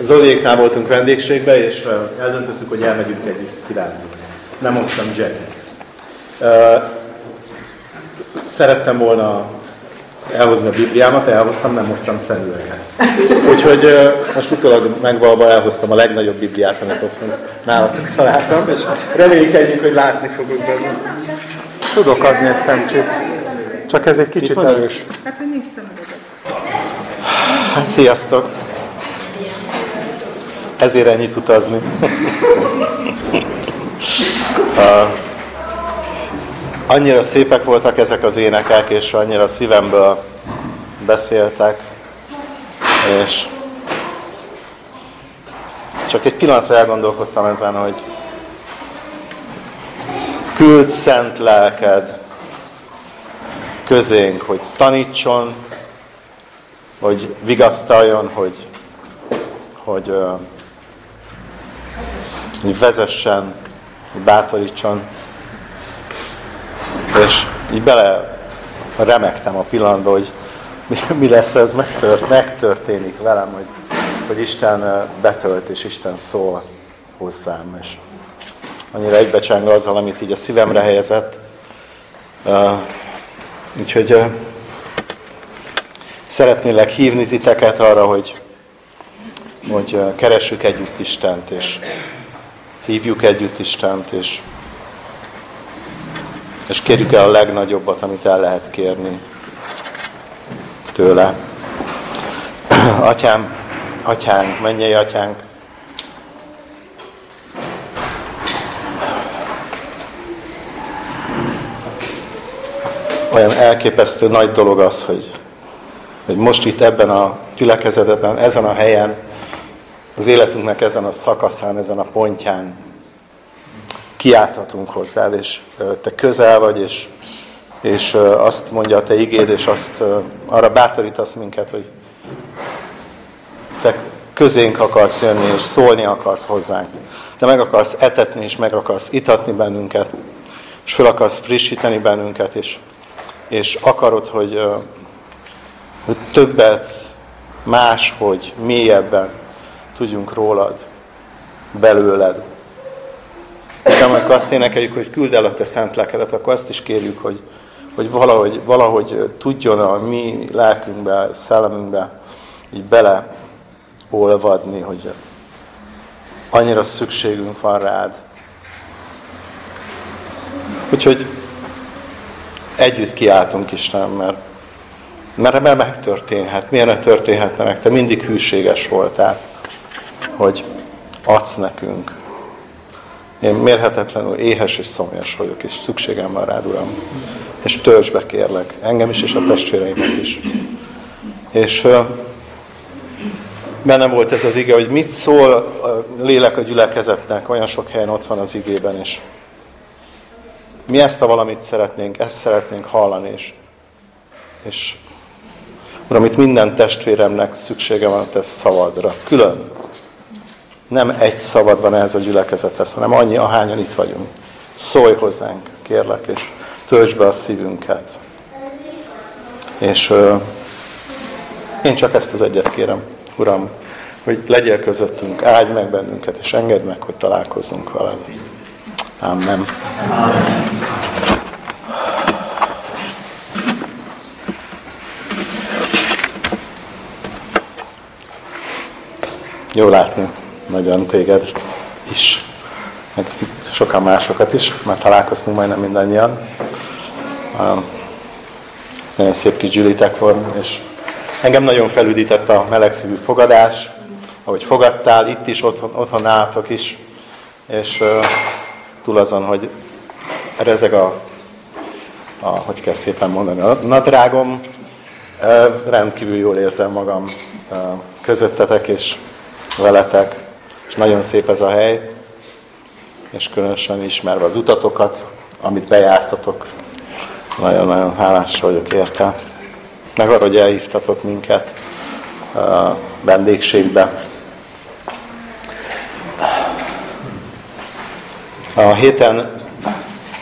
Zoliéknál voltunk vendégségben, és eldöntöttük, hogy elmegyünk együtt kirándulni. Nem hoztam Jacket. Szerettem volna elhozni a Bibliámat, elhoztam, nem hoztam szemüveget. Úgyhogy most utólag megvalva elhoztam a legnagyobb Bibliát, amit otthon nálatok találtam, és reménykedjük, hogy látni fogunk benne. Tudok adni egy szemcsét, csak ez egy kicsit erős. Hát, hogy nincs szemüveget. Hát, sziasztok! Ezért ennyit utazni. annyira szépek voltak ezek az énekek, és annyira szívemből beszéltek, és csak egy pillanatra elgondolkodtam ezen, hogy küld szent lelked közénk, hogy tanítson, hogy vigasztaljon, hogy, hogy, hogy vezessen, hogy bátorítson. És így bele remektem a pillanatba, hogy mi, lesz ez, megtört, megtörténik velem, hogy, hogy Isten betölt, és Isten szól hozzám. És annyira egybecseng azzal, amit így a szívemre helyezett. Uh, úgyhogy uh, szeretnélek hívni titeket arra, hogy, hogy keressük együtt Istent, és hívjuk együtt Istent, és, és kérjük el a legnagyobbat, amit el lehet kérni tőle. Atyám, atyánk, mennyei atyánk, olyan elképesztő nagy dolog az, hogy, hogy most itt ebben a gyülekezetben, ezen a helyen, az életünknek ezen a szakaszán, ezen a pontján kiálthatunk hozzád, és te közel vagy, és, és azt mondja a te igéd, és azt arra bátorítasz minket, hogy te közénk akarsz jönni, és szólni akarsz hozzánk. Te meg akarsz etetni, és meg akarsz itatni bennünket, és fel akarsz frissíteni bennünket, és és akarod, hogy, hogy többet, máshogy, mélyebben tudjunk rólad, belőled. És amikor azt énekeljük, hogy küld el a te szent lelkedet, akkor azt is kérjük, hogy, hogy valahogy, valahogy tudjon a mi lelkünkbe, szellemünkbe így bele olvadni, hogy annyira szükségünk van rád. Úgyhogy együtt kiáltunk Isten, mert, mert ebben megtörténhet. Miért ne történhetne meg? Te mindig hűséges voltál, hogy adsz nekünk. Én mérhetetlenül éhes és szomjas vagyok, és szükségem van rád, Uram. És tölts be, kérlek, engem is, és a testvéreimet is. És bennem volt ez az ige, hogy mit szól a lélek a gyülekezetnek, olyan sok helyen ott van az igében, és mi ezt a valamit szeretnénk, ezt szeretnénk hallani, és, és Uram, itt minden testvéremnek szüksége van a te szavadra, külön. Nem egy szavad van ehhez a gyülekezethez, hanem annyi, ahányan itt vagyunk. Szólj hozzánk, kérlek, és töltsd be a szívünket. És ö, én csak ezt az egyet kérem, Uram, hogy legyél közöttünk, áldj meg bennünket, és engedd meg, hogy találkozzunk veled. Amen. Jó látni nagyon téged is, meg sokan másokat is, már találkoztunk majdnem mindannyian. Nagyon szép kis gyűlitek volt, és engem nagyon felüdített a melegszívű fogadás, ahogy fogadtál, itt is, otthon, otthon nálatok is, és túl azon, hogy rezeg a, a, hogy kell szépen mondani, a nadrágom, rendkívül jól érzem magam közöttetek és veletek, és nagyon szép ez a hely, és különösen ismerve az utatokat, amit bejártatok, nagyon-nagyon hálás vagyok érte. Meg arra, hogy elhívtatok minket vendégségbe. A héten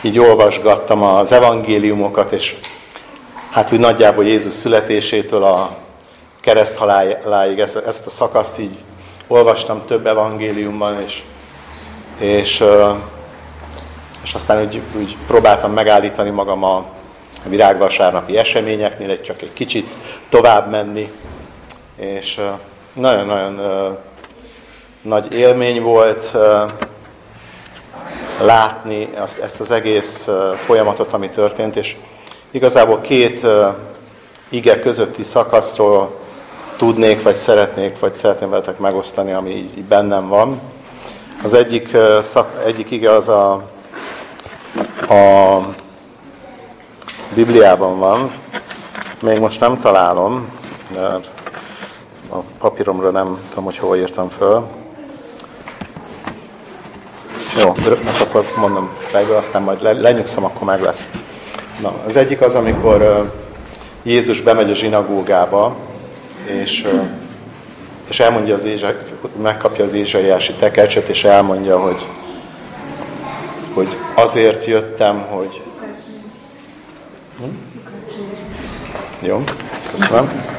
így olvasgattam az evangéliumokat, és hát úgy nagyjából Jézus születésétől a kereszthaláig ezt a szakaszt így olvastam több evangéliumban, és, és, és aztán úgy, úgy próbáltam megállítani magam a virágvasárnapi eseményeknél, egy csak egy kicsit tovább menni, és nagyon-nagyon nagy élmény volt látni ezt az egész folyamatot, ami történt, és igazából két ige közötti szakaszról tudnék, vagy szeretnék, vagy szeretném veletek megosztani, ami így bennem van. Az egyik, szak, egyik ige az a, a Bibliában van, még most nem találom, mert a papíromra nem tudom, hogy hova írtam föl. Jó, hát akkor mondom fejből, aztán majd lenyugszom, akkor meg lesz. Na, az egyik az, amikor Jézus bemegy a zsinagógába, és, és elmondja az Ézsa, megkapja az ézsaiási tekercset, és elmondja, hogy, hogy azért jöttem, hogy... Hm? Jó, köszönöm.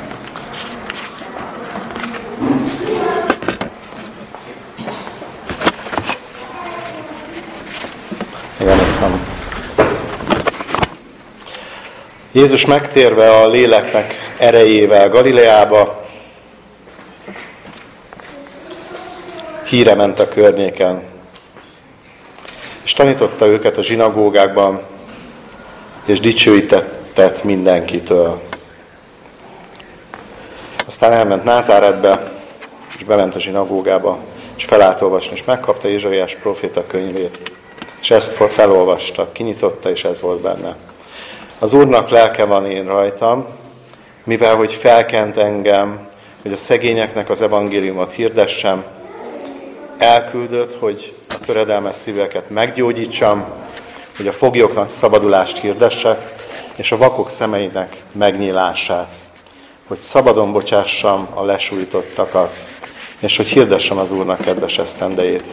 Igen, itt van. Jézus megtérve a léleknek erejével Galileába, híre ment a környéken, és tanította őket a zsinagógákban, és dicsőített mindenkitől. Aztán elment Názáretbe, és bement a zsinagógába, és felállt olvasni, és megkapta Ézsaiás proféta könyvét. És ezt felolvasta, kinyitotta, és ez volt benne. Az Úrnak lelke van én rajtam, mivel hogy felkent engem, hogy a szegényeknek az evangéliumot hirdessem, elküldött, hogy a töredelmes szíveket meggyógyítsam, hogy a foglyoknak szabadulást hirdessek, és a vakok szemeinek megnyílását, hogy szabadon bocsássam a lesújtottakat, és hogy hirdessem az Úrnak kedves esztendejét.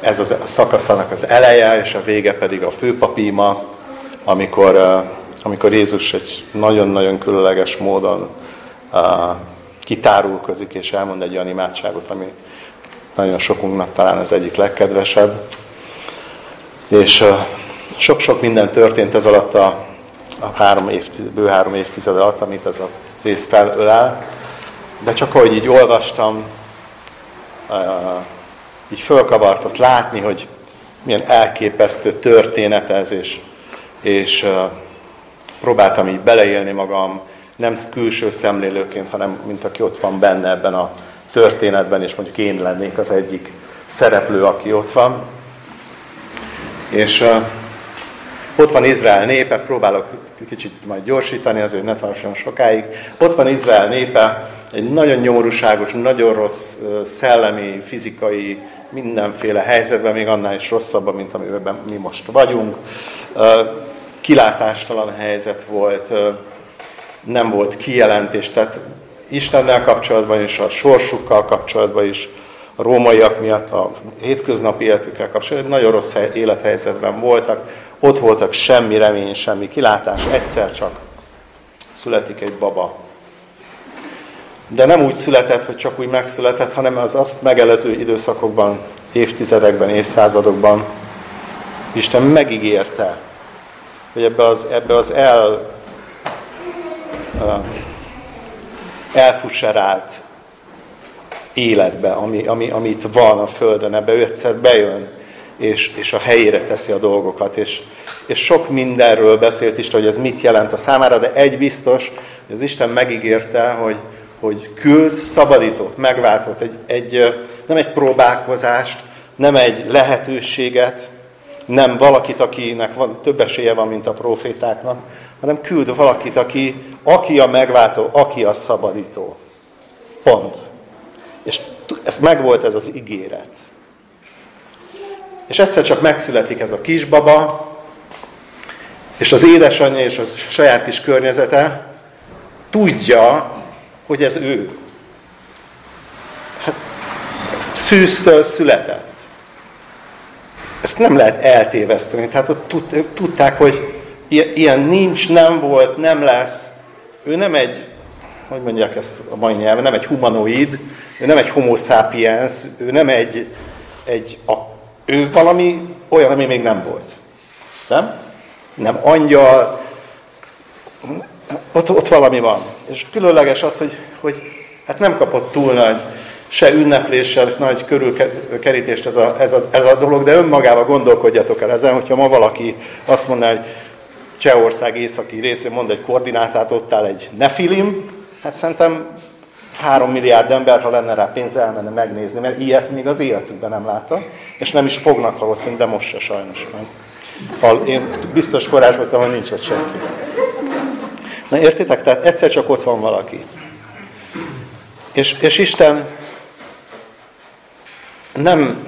Ez a szakaszának az eleje, és a vége pedig a főpapíma, amikor, amikor Jézus egy nagyon-nagyon különleges módon kitárulkozik, és elmond egy olyan imádságot, ami nagyon sokunknak talán az egyik legkedvesebb. És sok-sok minden történt ez alatt a, a három évtized, bő három évtized alatt, amit ez a rész felölel. De csak ahogy így olvastam, így fölkavart azt látni, hogy milyen elképesztő történet ez, és, és próbáltam így beleélni magam, nem külső szemlélőként, hanem mint aki ott van benne ebben a történetben, és mondjuk én lennék az egyik szereplő, aki ott van. És uh, ott van Izrael népe, próbálok kicsit majd gyorsítani, azért ne tartson sokáig. Ott van Izrael népe, egy nagyon nyomorúságos, nagyon rossz szellemi, fizikai, mindenféle helyzetben, még annál is rosszabbban, mint amiben mi most vagyunk. Kilátástalan helyzet volt, nem volt kijelentés, tehát Istennel kapcsolatban is, a sorsukkal kapcsolatban is, a rómaiak miatt, a hétköznapi életükkel kapcsolatban nagyon rossz élethelyzetben voltak, ott voltak semmi remény, semmi kilátás, egyszer csak születik egy baba. De nem úgy született, hogy csak úgy megszületett, hanem az azt megelező időszakokban, évtizedekben, évszázadokban Isten megígérte, hogy ebbe az, ebbe az el, elfuserált életbe, ami, ami, amit van a Földön, ebbe ő egyszer bejön, és, és a helyére teszi a dolgokat. És, és sok mindenről beszélt Isten, hogy ez mit jelent a számára, de egy biztos, hogy az Isten megígérte, hogy, hogy küld szabadítót, megváltott, egy, egy, nem egy próbálkozást, nem egy lehetőséget, nem valakit, akinek van, több esélye van, mint a profétáknak, hanem küld valakit, aki, aki a megváltó, aki a szabadító. Pont. És ez megvolt ez az ígéret. És egyszer csak megszületik ez a kisbaba, és az édesanyja és a saját kis környezete tudja, hogy ez ő. Hát, szűztől született. Ezt nem lehet eltéveszteni. Tehát ott tudták, hogy ilyen nincs, nem volt, nem lesz. Ő nem egy hogy mondják ezt a mai nyelven, nem egy humanoid, ő nem egy homo sapiens, ő nem egy, egy a, ő valami olyan, ami még nem volt. Nem? Nem angyal, ott, ott valami van. És különleges az, hogy, hogy hát nem kapott túl nagy se ünnepléssel nagy körülkerítést ez a, ez, a, ez a dolog, de önmagában gondolkodjatok el ezen, hogyha ma valaki azt mondaná, hogy Csehország északi részén mond egy koordinátát, ott áll egy nefilim, hát szerintem három milliárd ember, ha lenne rá pénz, elmenne megnézni, mert ilyet még az életükben nem látta, és nem is fognak valószínűleg, de most se sajnos meg. Ha én biztos forrásban tudom, hogy nincs ott senki. Na értitek? Tehát egyszer csak ott van valaki. És, és Isten nem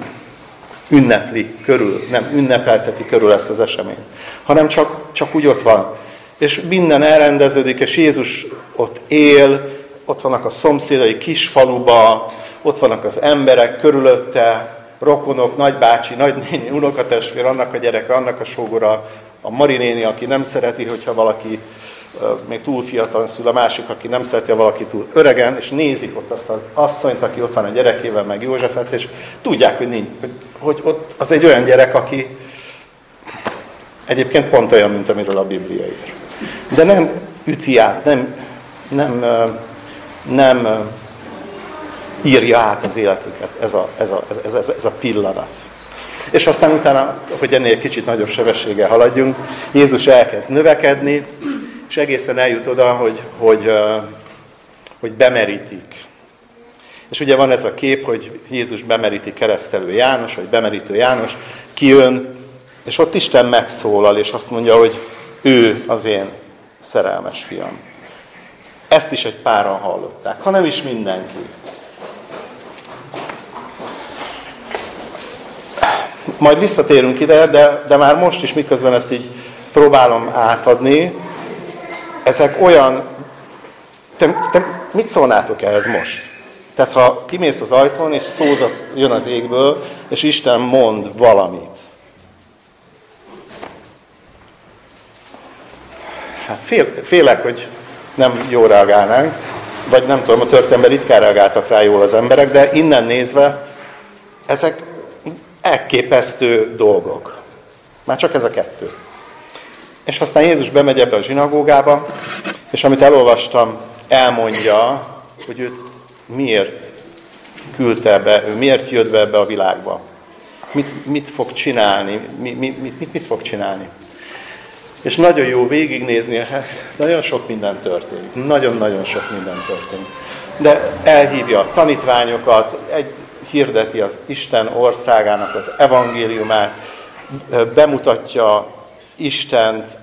ünnepli körül, nem ünnepelteti körül ezt az eseményt, hanem csak, csak úgy ott van. És minden elrendeződik, és Jézus ott él, ott vannak a szomszédai kis faluba, ott vannak az emberek körülötte, rokonok, nagybácsi, nagynéni, unokatestvér, annak a gyereke, annak a sógora, a marinéni, aki nem szereti, hogyha valaki még túl fiatal szül, a másik, aki nem szereti, valaki túl öregen, és nézik ott azt az asszonyt, aki ott van a gyerekével, meg Józsefet, és tudják, hogy, nincs, hogy, hogy ott az egy olyan gyerek, aki egyébként pont olyan, mint amiről a Biblia ír. De nem üti át, nem, nem, nem írja át az életüket ez a, ez a, ez, ez, ez a pillanat. És aztán utána, hogy ennél kicsit nagyobb sebességgel haladjunk, Jézus elkezd növekedni, és egészen eljut oda, hogy, hogy, hogy bemerítik. És ugye van ez a kép, hogy Jézus bemeríti keresztelő János, vagy bemerítő János, kijön, és ott Isten megszólal, és azt mondja, hogy ő az én szerelmes fiam. Ezt is egy páran hallották, ha nem is mindenki. Majd visszatérünk ide, de, de már most is, miközben ezt így próbálom átadni, ezek olyan... Te, te mit szólnátok ehhez most? Tehát ha kimész az ajtón, és szózat jön az égből, és Isten mond valamit. Hát fél, félek, hogy nem jól reagálnánk, vagy nem tudom, a történetben ritkán reagáltak rá jól az emberek, de innen nézve ezek elképesztő dolgok. Már csak ez a kettő. És aztán Jézus bemegy ebbe a zsinagógába, és amit elolvastam, elmondja, hogy őt miért küldte be, ő miért jött be ebbe a világba. Mit, mit fog csinálni, mi, mi, mit, mit, mit fog csinálni. És nagyon jó végignézni, nagyon sok minden történik. Nagyon-nagyon sok minden történik. De elhívja a tanítványokat, egy, hirdeti az Isten országának az evangéliumát, bemutatja Istent,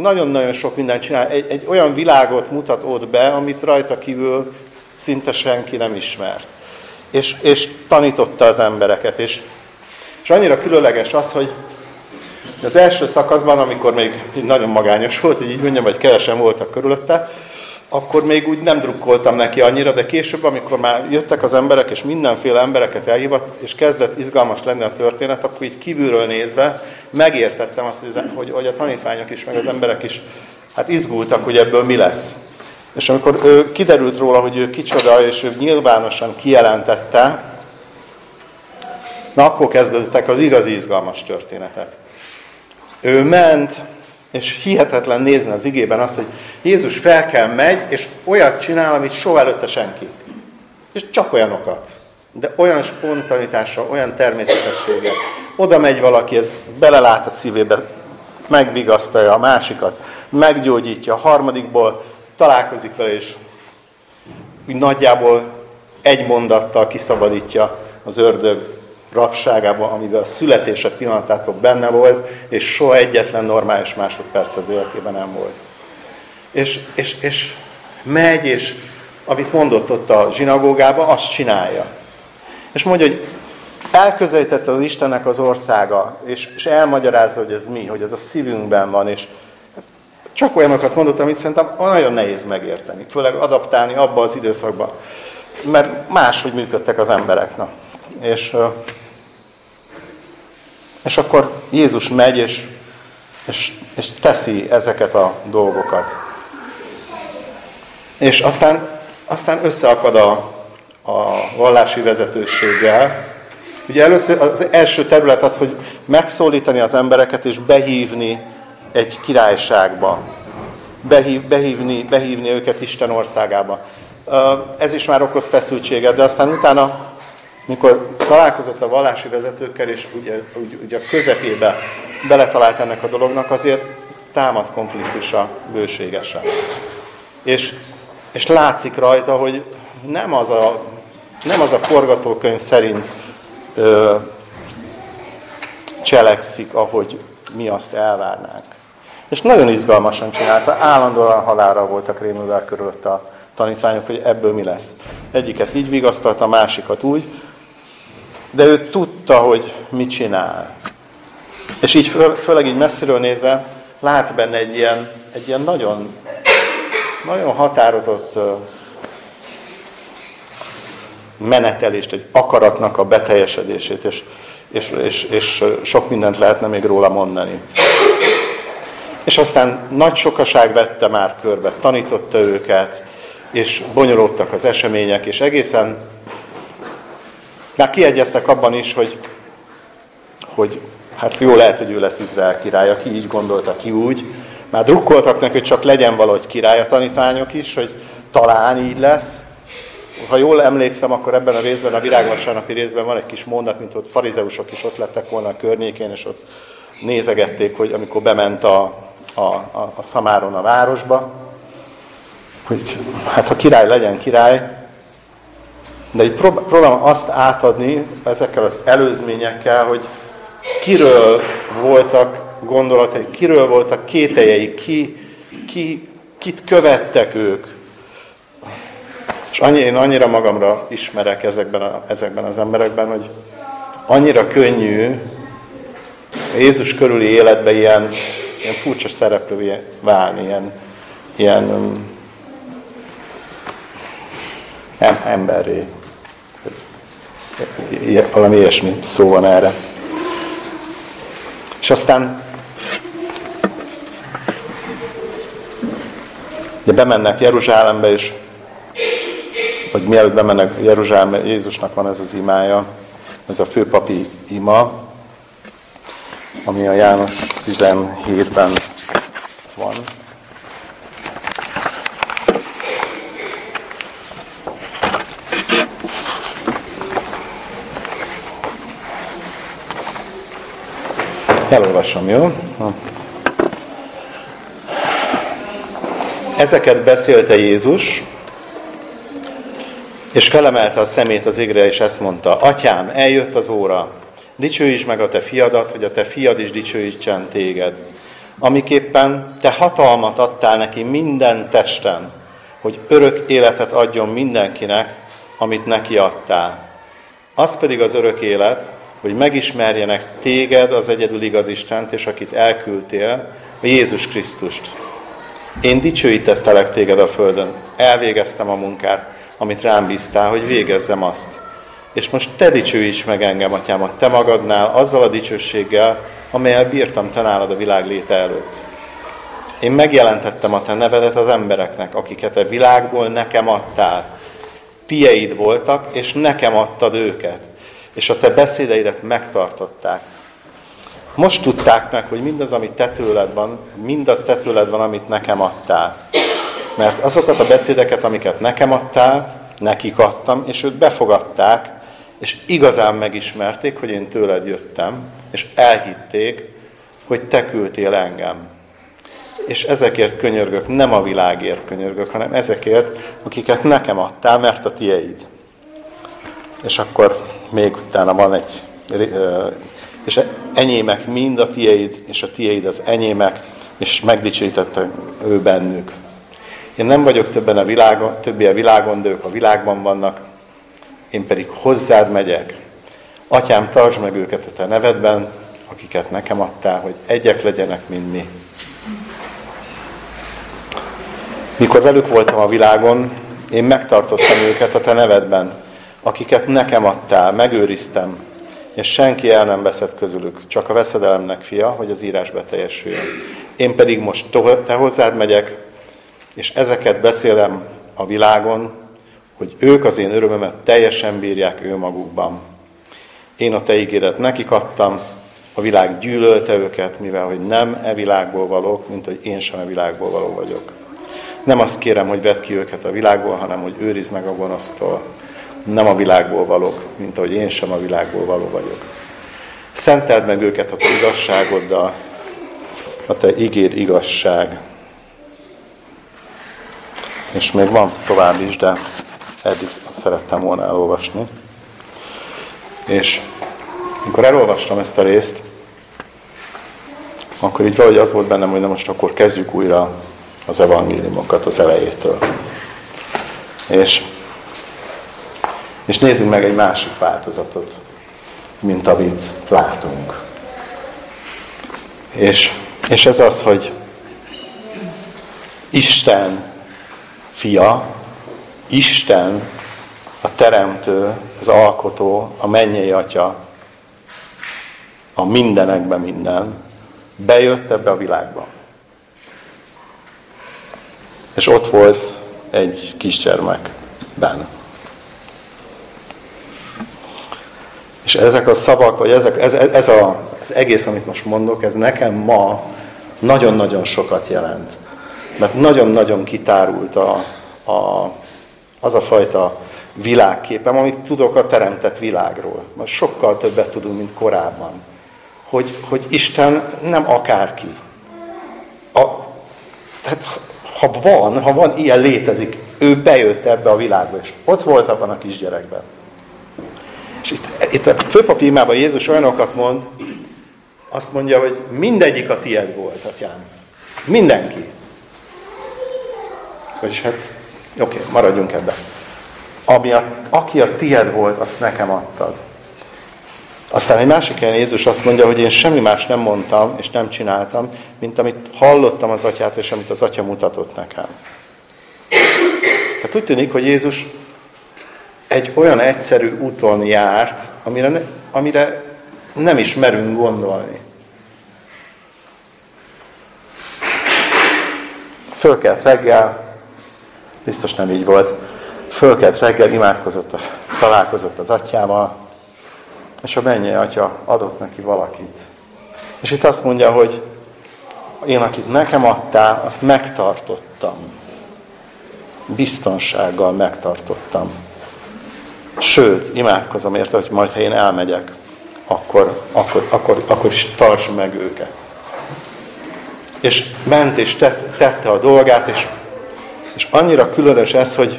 nagyon-nagyon sok mindent csinál. Egy, egy olyan világot mutat ott be, amit rajta kívül szinte senki nem ismert. És, és tanította az embereket. És, és annyira különleges az, hogy az első szakaszban, amikor még nagyon magányos volt, hogy így mondjam, vagy kevesen voltak körülötte, akkor még úgy nem drukkoltam neki annyira, de később, amikor már jöttek az emberek, és mindenféle embereket elhívott, és kezdett izgalmas lenni a történet, akkor így kívülről nézve megértettem azt, hogy, hogy a tanítványok is, meg az emberek is hát izgultak, hogy ebből mi lesz. És amikor ő kiderült róla, hogy ő kicsoda, és ő nyilvánosan kijelentette, na akkor kezdődtek az igazi izgalmas történetek. Ő ment, és hihetetlen nézni az igében azt, hogy Jézus fel kell megy, és olyat csinál, amit soha előtte senki. És csak olyanokat. De olyan spontanitással, olyan természetességgel. Oda megy valaki, ez belelát a szívébe, megvigasztalja a másikat, meggyógyítja, a harmadikból találkozik vele, és úgy nagyjából egy mondattal kiszabadítja az ördög rabságában, amivel a születése pillanatától benne volt, és soha egyetlen normális másodperc az életében nem volt. És, és, és megy, és amit mondott ott a zsinagógába, azt csinálja. És mondja, hogy elközelítette az Istennek az országa, és, és elmagyarázza, hogy ez mi, hogy ez a szívünkben van, és csak olyanokat mondott, amit szerintem nagyon nehéz megérteni, főleg adaptálni abba az időszakba, mert máshogy működtek az emberek. Na. És és akkor Jézus megy, és, és, és teszi ezeket a dolgokat. És aztán aztán összeakad a, a vallási vezetőséggel. Ugye először az első terület az, hogy megszólítani az embereket és behívni egy királyságba. Behív, behívni, behívni őket Isten országába. Ez is már okoz feszültséget, de aztán utána, mikor találkozott a vallási vezetőkkel, és ugye, ugye a közepébe beletalált ennek a dolognak, azért támad konfliktusa bőségesen. És, és látszik rajta, hogy nem az a, nem az a forgatókönyv szerint ö, cselekszik, ahogy mi azt elvárnánk. És nagyon izgalmasan csinálta, állandóan halára voltak rémülve körülött a tanítványok, hogy ebből mi lesz. Egyiket így vigasztalta, másikat úgy, de ő tudta, hogy mit csinál. És így föl, főleg így messziről nézve, látsz benne egy ilyen, egy ilyen nagyon, nagyon határozott menetelést, egy akaratnak a beteljesedését, és, és, és, és sok mindent lehetne még róla mondani. És aztán nagy sokaság vette már körbe, tanította őket, és bonyolódtak az események, és egészen már kiegyeztek abban is, hogy, hogy hát jó lehet, hogy ő lesz Izrael király, aki így gondolta ki úgy. Már drukkoltak neki, hogy csak legyen valahogy király a tanítványok is, hogy talán így lesz. Ha jól emlékszem, akkor ebben a részben, a virágvasárnapi részben van egy kis mondat, mint ott farizeusok is ott lettek volna a környékén, és ott nézegették, hogy amikor bement a, a, a, a Szamáron a városba, hogy hát ha király legyen király, de így próbálom azt átadni ezekkel az előzményekkel, hogy kiről voltak gondolatai, kiről voltak kételjei, ki, ki, kit követtek ők. És annyi, én annyira magamra ismerek ezekben, a, ezekben az emberekben, hogy annyira könnyű Jézus körüli életben ilyen, ilyen furcsa szereplővé válni, ilyen, ilyen emberré. Valami ilyesmi szó van erre. És aztán ugye bemennek Jeruzsálembe, és vagy mielőtt bemennek Jeruzsálembe, Jézusnak van ez az imája, ez a főpapi ima, ami a János 17-ben van. Elolvasom, jó? Ezeket beszélte Jézus, és felemelte a szemét az égre, és ezt mondta, Atyám, eljött az óra, dicsőítsd meg a te fiadat, hogy a te fiad is dicsőítsen téged. Amiképpen te hatalmat adtál neki minden testen, hogy örök életet adjon mindenkinek, amit neki adtál. Az pedig az örök élet, hogy megismerjenek téged, az egyedül igaz Istent, és akit elküldtél, a Jézus Krisztust. Én dicsőítettelek téged a földön, elvégeztem a munkát, amit rám bíztál, hogy végezzem azt. És most te dicsőíts meg engem, atyám, a te magadnál, azzal a dicsőséggel, amelyel bírtam te nálad a világ léte előtt. Én megjelentettem a te nevedet az embereknek, akiket a világból nekem adtál. Tieid voltak, és nekem adtad őket és a te beszédeidet megtartották. Most tudták meg, hogy mindaz, amit te tőled van, mindaz te tőled van, amit nekem adtál. Mert azokat a beszédeket, amiket nekem adtál, nekik adtam, és ők befogadták, és igazán megismerték, hogy én tőled jöttem, és elhitték, hogy te küldtél engem. És ezekért könyörgök, nem a világért könyörgök, hanem ezekért, akiket nekem adtál, mert a tieid. És akkor még utána van egy, és enyémek mind a tieid, és a tieid az enyémek, és megdicsőítette ő bennük. Én nem vagyok többen a világon, többi a világon, de ők a világban vannak, én pedig hozzád megyek. Atyám, tartsd meg őket a te nevedben, akiket nekem adtál, hogy egyek legyenek, mint mi. Mikor velük voltam a világon, én megtartottam őket a te nevedben, akiket nekem adtál, megőriztem, és senki el nem veszett közülük, csak a veszedelemnek fia, hogy az írás beteljesüljön. Én pedig most te hozzád megyek, és ezeket beszélem a világon, hogy ők az én örömömet teljesen bírják ő magukban. Én a te ígéret nekik adtam, a világ gyűlölte őket, mivel hogy nem e világból valók, mint hogy én sem e világból való vagyok. Nem azt kérem, hogy vedd ki őket a világból, hanem hogy őrizd meg a gonosztól. Nem a világból valók, mint ahogy én sem a világból való vagyok. Szenteld meg őket a te igazságoddal, a te igéd igazság. És még van tovább is, de eddig szerettem volna elolvasni. És amikor elolvastam ezt a részt, akkor így valahogy az volt bennem, hogy na most akkor kezdjük újra az evangéliumokat az elejétől. És, és nézzünk meg egy másik változatot, mint amit látunk. És, és ez az, hogy Isten fia, Isten a teremtő, az alkotó, a mennyei atya, a mindenekben minden, bejött ebbe a világba. És ott volt egy kisgyermekben. És ezek a szavak, vagy ezek, ez, ez a, az egész, amit most mondok, ez nekem ma nagyon-nagyon sokat jelent. Mert nagyon-nagyon kitárult a, a, az a fajta világképem, amit tudok a teremtett világról. Most sokkal többet tudunk, mint korábban. Hogy, hogy Isten nem akárki. A, tehát ha van, ha van, ilyen létezik, ő bejött ebbe a világba, és ott volt abban a kisgyerekben. És itt, itt a főpapi imában Jézus olyanokat mond, azt mondja, hogy mindegyik a tied volt, atyám. Mindenki. Vagyis hát, oké, okay, maradjunk ebben. Ami a, aki a tied volt, azt nekem adtad. Aztán egy másik helyen Jézus azt mondja, hogy én semmi más nem mondtam, és nem csináltam, mint amit hallottam az atyát, és amit az atya mutatott nekem. Tehát úgy tűnik, hogy Jézus egy olyan egyszerű úton járt, amire, ne, amire nem is merünk gondolni. Fölkelt reggel, biztos nem így volt, fölkelt reggel, imádkozott, találkozott az atyával, és a mennyei atya adott neki valakit. És itt azt mondja, hogy én, akit nekem adtál, azt megtartottam. Biztonsággal megtartottam. Sőt, imádkozom érte, hogy majd, ha én elmegyek, akkor, akkor, akkor, akkor is tarts meg őket. És ment és tette a dolgát, és, és annyira különös ez, hogy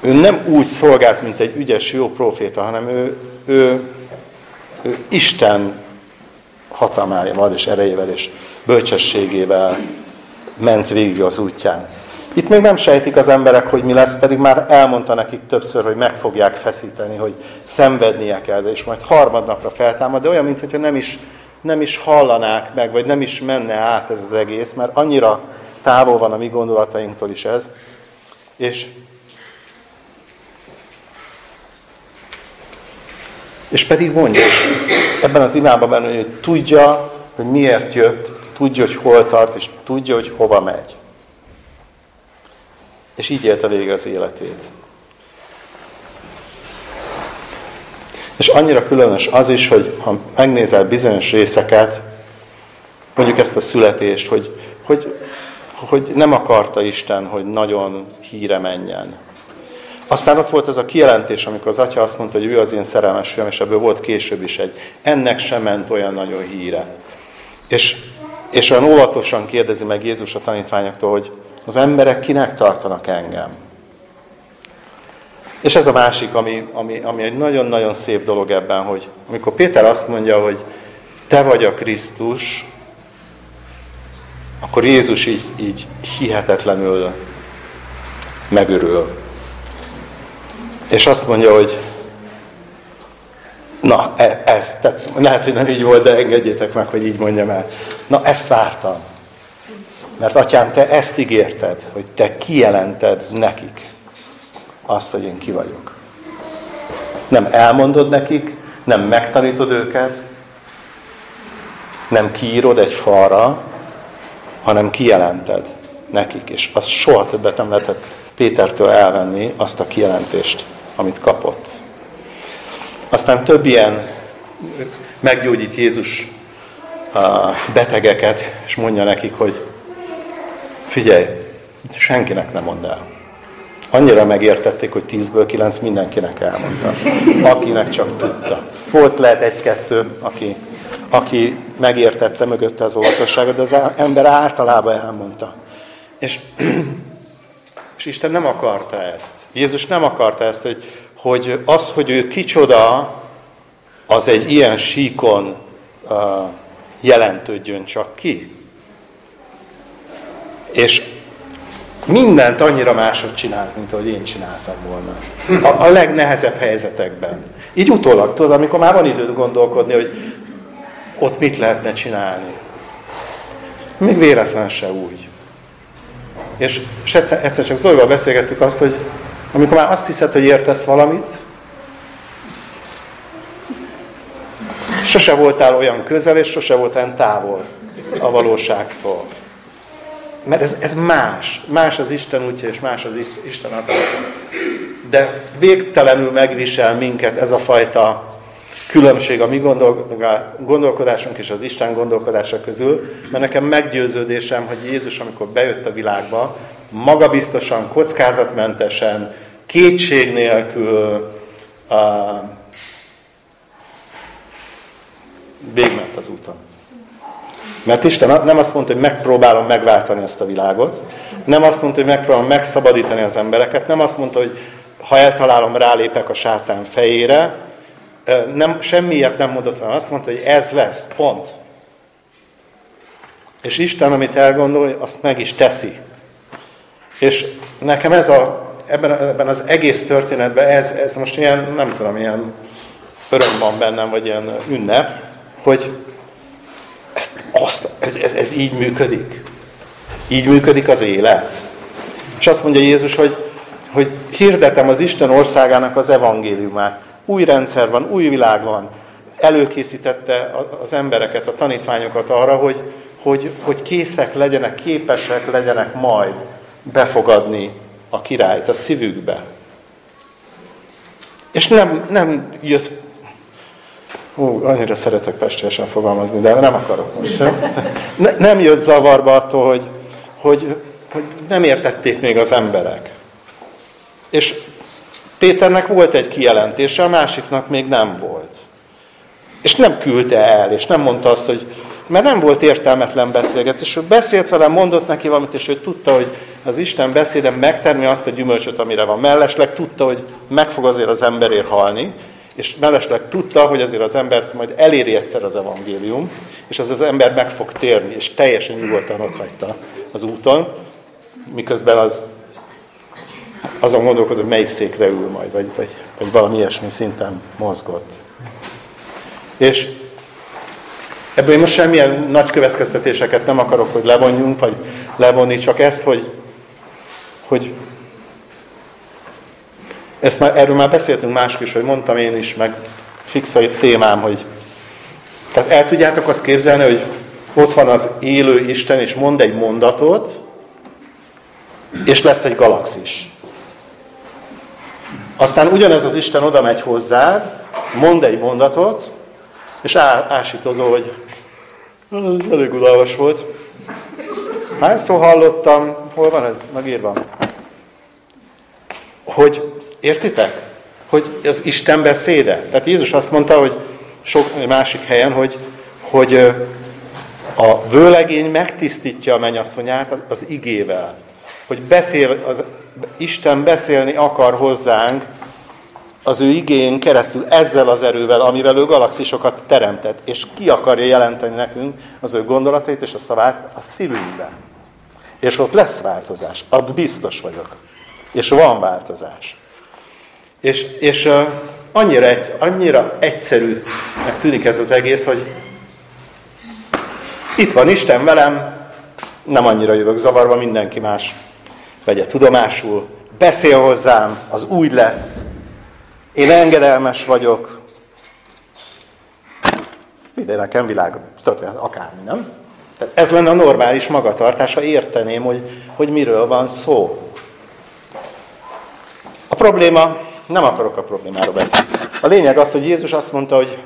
ő nem úgy szolgált, mint egy ügyes, jó proféta, hanem ő, ő, ő Isten hatalmával és erejével és bölcsességével ment végig az útján. Itt még nem sejtik az emberek, hogy mi lesz, pedig már elmondta nekik többször, hogy meg fogják feszíteni, hogy szenvednie kell, és majd harmadnapra feltámad, de olyan, mintha nem is, nem is hallanák meg, vagy nem is menne át ez az egész, mert annyira távol van a mi gondolatainktól is ez. És És pedig mondja, ebben az imában benne, hogy tudja, hogy miért jött, tudja, hogy hol tart, és tudja, hogy hova megy. És így élte végig az életét. És annyira különös az is, hogy ha megnézel bizonyos részeket, mondjuk ezt a születést, hogy, hogy, hogy nem akarta Isten, hogy nagyon híre menjen. Aztán ott volt ez a kijelentés, amikor az atya azt mondta, hogy ő az én szerelmes fiam, és ebből volt később is egy. Ennek sem ment olyan nagyon híre. És, és olyan óvatosan kérdezi meg Jézus a tanítványoktól, hogy az emberek kinek tartanak engem? És ez a másik, ami, ami, ami egy nagyon-nagyon szép dolog ebben, hogy amikor Péter azt mondja, hogy te vagy a Krisztus, akkor Jézus így, így hihetetlenül megörül. És azt mondja, hogy na, e, ez, tehát lehet, hogy nem így volt, de engedjétek meg, hogy így mondjam el. Na, ezt vártam. Mert atyám, te ezt ígérted, hogy te kijelented nekik azt, hogy én ki vagyok. Nem elmondod nekik, nem megtanítod őket, nem kiírod egy falra, hanem kijelented nekik, és azt soha többet nem lehetett Pétertől elvenni azt a kijelentést, amit kapott. Aztán több ilyen meggyógyít Jézus betegeket, és mondja nekik, hogy figyelj, senkinek nem mond el. Annyira megértették, hogy tízből kilenc mindenkinek elmondta, akinek csak tudta. Volt lehet egy-kettő, aki, aki megértette mögötte az óvatosságot, de az ember általában elmondta. És, és Isten nem akarta ezt. Jézus nem akarta ezt, hogy, hogy az, hogy ő kicsoda, az egy ilyen síkon uh, jelentődjön csak ki. És mindent annyira máshogy csinált, mint ahogy én csináltam volna. A, a legnehezebb helyzetekben. Így utólag, tudod, amikor már van időt gondolkodni, hogy ott mit lehetne csinálni. Még véletlen se úgy. És, és egyszer, egyszer csak Zolival beszélgettük azt, hogy amikor már azt hiszed, hogy értesz valamit, sose voltál olyan közel, és sose voltál távol a valóságtól. Mert ez, ez más. Más az Isten útja, és más az Isten akarata. De végtelenül megvisel minket ez a fajta különbség a mi gondolkodásunk és az Isten gondolkodása közül, mert nekem meggyőződésem, hogy Jézus, amikor bejött a világba, magabiztosan, kockázatmentesen, kétség nélkül uh, végment az úton. Mert Isten nem azt mondta, hogy megpróbálom megváltani ezt a világot, nem azt mondta, hogy megpróbálom megszabadítani az embereket, nem azt mondta, hogy ha eltalálom, rálépek a sátán fejére, nem, semmiért nem mondott hanem azt mondta, hogy ez lesz, pont. És Isten, amit elgondol, azt meg is teszi. És nekem ez a, ebben, ebben az egész történetben, ez, ez most ilyen, nem tudom, ilyen öröm van bennem, vagy ilyen ünnep, hogy ezt, azt, ez, ez, ez így működik. Így működik az élet. És azt mondja Jézus, hogy, hogy hirdetem az Isten országának az evangéliumát. Új rendszer van, új világ van. Előkészítette az embereket, a tanítványokat arra, hogy, hogy, hogy készek legyenek, képesek legyenek majd befogadni a királyt a szívükbe. És nem, nem jött Hú, annyira szeretek pestésen fogalmazni, de nem akarok most. Ne, nem jött zavarba attól, hogy, hogy, hogy nem értették még az emberek. És Péternek volt egy kijelentése, a másiknak még nem volt. És nem küldte el, és nem mondta azt, hogy mert nem volt értelmetlen beszélgetés. Ő beszélt velem, mondott neki valamit, és ő tudta, hogy az Isten beszéde megtermi azt a gyümölcsöt, amire van. Mellesleg tudta, hogy meg fog azért az emberért halni, és mellesleg tudta, hogy azért az embert majd eléri egyszer az evangélium, és az az ember meg fog térni, és teljesen nyugodtan ott hagyta az úton, miközben az azon gondolkodott, hogy melyik székre ül majd, vagy, vagy, vagy valami ilyesmi szinten mozgott. És ebből én most semmilyen nagy következtetéseket nem akarok, hogy levonjunk, vagy levonni, csak ezt, hogy, hogy ezt már, erről már beszéltünk mások is, hogy mondtam én is, meg fix a témám, hogy tehát el tudjátok azt képzelni, hogy ott van az élő Isten, és mond egy mondatot, és lesz egy galaxis. Aztán ugyanez az Isten oda megy hozzád, mond egy mondatot, és á, ásítozó, hogy ez elég udalmas volt. Hányszor hallottam, hol van ez megírva? Hogy Értitek? Hogy az Isten beszéde. Tehát Jézus azt mondta, hogy sok másik helyen, hogy, hogy a vőlegény megtisztítja a mennyasszonyát az igével. Hogy beszél, az, Isten beszélni akar hozzánk az ő igén keresztül ezzel az erővel, amivel ő galaxisokat teremtett, és ki akarja jelenteni nekünk az ő gondolatait és a szavát a szívünkben. És ott lesz változás, abban biztos vagyok. És van változás. És, és annyira, annyira egyszerűnek tűnik ez az egész, hogy itt van Isten velem, nem annyira jövök zavarba, mindenki más vegye tudomásul, beszél hozzám, az úgy lesz, én engedelmes vagyok, ide nekem világ, történet, akármi, nem? Tehát ez lenne a normális magatartás, ha érteném, hogy, hogy miről van szó. probléma, nem akarok a problémáról beszélni. A lényeg az, hogy Jézus azt mondta, hogy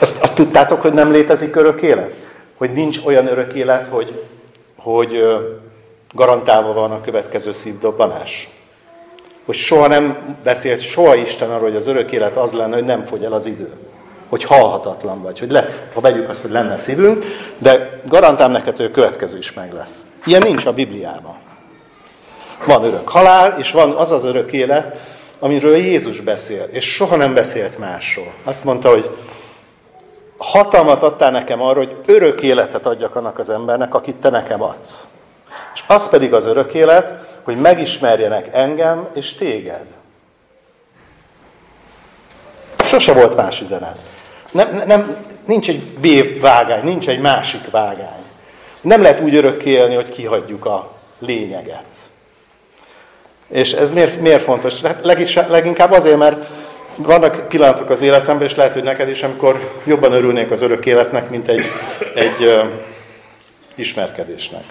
azt, azt tudtátok, hogy nem létezik örök élet? Hogy nincs olyan örök élet, hogy, hogy garantálva van a következő szívdobbanás? Hogy soha nem beszélt soha Isten arról, hogy az örök élet az lenne, hogy nem fogy el az idő. Hogy halhatatlan vagy, hogy le, ha vegyük azt, hogy lenne szívünk, de garantálom neked, hogy a következő is meg lesz. Ilyen nincs a Bibliában. Van örök halál, és van az az örök élet, amiről Jézus beszél, és soha nem beszélt másról. Azt mondta, hogy hatalmat adtál nekem arra, hogy örök életet adjak annak az embernek, akit te nekem adsz. És az pedig az örök élet, hogy megismerjenek engem és téged. Sose volt más üzenet. Nem, nem, nincs egy B vágány, nincs egy másik vágány. Nem lehet úgy örökké élni, hogy kihagyjuk a lényeget. És ez miért, miért fontos? Hát leginkább azért, mert vannak pillanatok az életemben, és lehet, hogy neked is, amikor jobban örülnék az örök életnek, mint egy, egy uh, ismerkedésnek.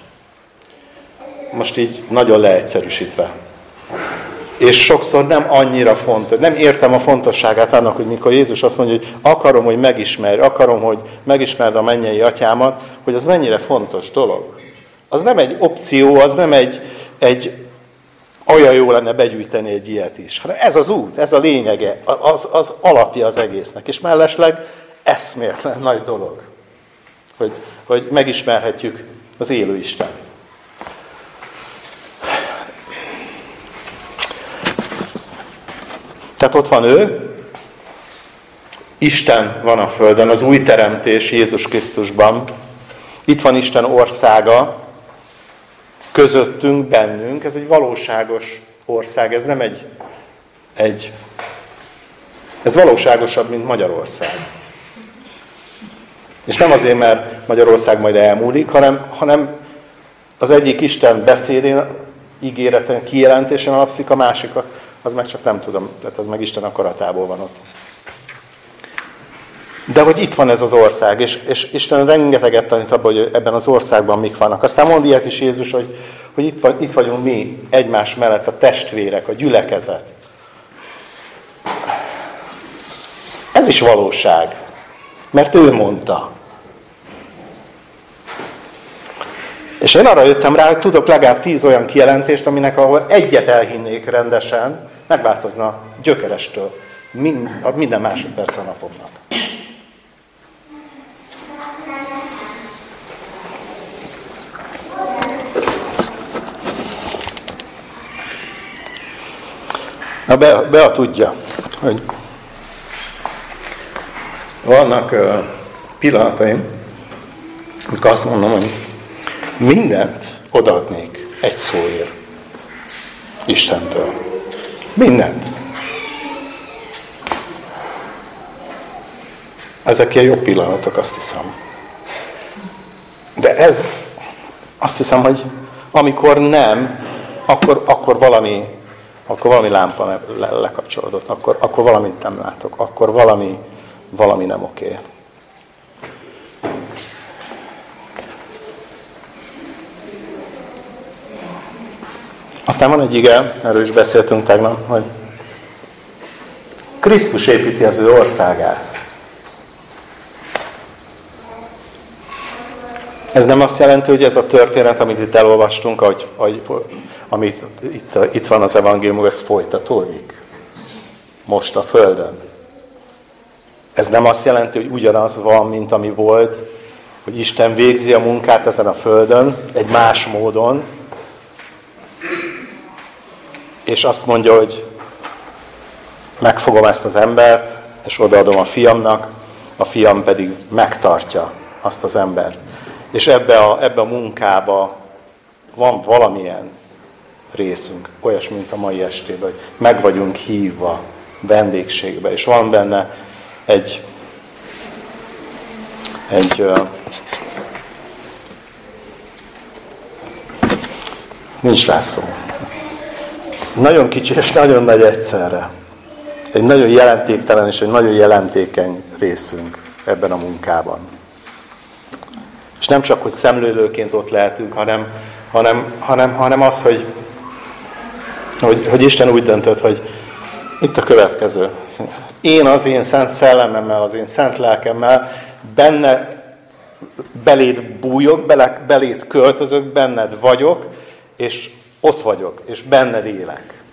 Most így nagyon leegyszerűsítve. És sokszor nem annyira fontos, nem értem a fontosságát annak, hogy mikor Jézus azt mondja, hogy akarom, hogy megismerj, akarom, hogy megismerd a mennyei atyámat, hogy az mennyire fontos dolog. Az nem egy opció, az nem egy, egy olyan jó lenne begyűjteni egy ilyet is. Hanem ez az út, ez a lényege, az, az alapja az egésznek. És mellesleg eszméletlen nagy dolog, hogy, hogy megismerhetjük az élő Isten. Tehát ott van ő, Isten van a Földön, az új teremtés Jézus Krisztusban. Itt van Isten országa, közöttünk, bennünk. Ez egy valóságos ország, ez nem egy, egy ez valóságosabb, mint Magyarország. És nem azért, mert Magyarország majd elmúlik, hanem, hanem az egyik Isten beszédén, ígéreten, kijelentésen alapszik, a másik, az meg csak nem tudom, tehát az meg Isten akaratából van ott. De hogy itt van ez az ország, és, és Isten rengeteget tanít abban, hogy ebben az országban mik vannak. Aztán mond ilyet is Jézus, hogy, hogy itt, vagy, itt vagyunk mi egymás mellett, a testvérek, a gyülekezet. Ez is valóság, mert ő mondta. És én arra jöttem rá, hogy tudok legalább tíz olyan kijelentést, aminek ahol egyet elhinnék rendesen, megváltozna gyökerestől minden másodperc a napomnak. Na, be, Bea tudja, hogy vannak pillanataim, amikor azt mondom, hogy mindent odaadnék egy szóért Istentől. Mindent. Ezek ilyen jó pillanatok, azt hiszem. De ez, azt hiszem, hogy amikor nem, akkor, akkor valami akkor valami lámpa le, le, lekapcsolódott, akkor, akkor valamit nem látok, akkor valami, valami nem oké. Okay. Aztán van egy ige, erről is beszéltünk tegnap, hogy Krisztus építi az ő országát. Ez nem azt jelenti, hogy ez a történet, amit itt elolvastunk, hogy, hogy, amit itt, itt van az evangélium, ez folytatódik. Most a Földön. Ez nem azt jelenti, hogy ugyanaz van, mint ami volt, hogy Isten végzi a munkát ezen a Földön, egy más módon, és azt mondja, hogy megfogom ezt az embert, és odaadom a fiamnak, a fiam pedig megtartja azt az embert. És ebbe a, ebbe a munkába van valamilyen részünk, olyas, mint a mai estében, hogy meg vagyunk hívva vendégségbe, és van benne egy, egy nincs rá szó. Nagyon kicsi és nagyon nagy egyszerre. Egy nagyon jelentéktelen és egy nagyon jelentékeny részünk ebben a munkában. És nem csak, hogy szemlélőként ott lehetünk, hanem, hanem, hanem, hanem az, hogy hogy, hogy Isten úgy döntött, hogy itt a következő. Én az én szent szellememmel, az én szent lelkemmel benne beléd bújok, bele, beléd költözök, benned vagyok, és ott vagyok, és benned élek.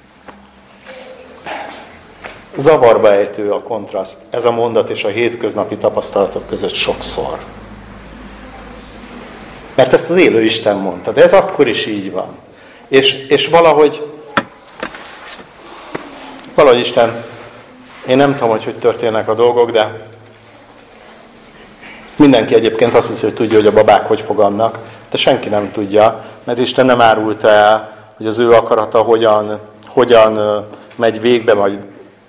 Zavarba ejtő a kontraszt, ez a mondat és a hétköznapi tapasztalatok között sokszor. Mert ezt az élő Isten mondta, de ez akkor is így van. És, és valahogy, valahogy Isten, én nem tudom, hogy hogy történnek a dolgok, de mindenki egyébként azt hiszi, hogy tudja, hogy a babák hogy fogannak, de senki nem tudja, mert Isten nem árulta el, hogy az ő akarata hogyan, hogyan megy végbe, vagy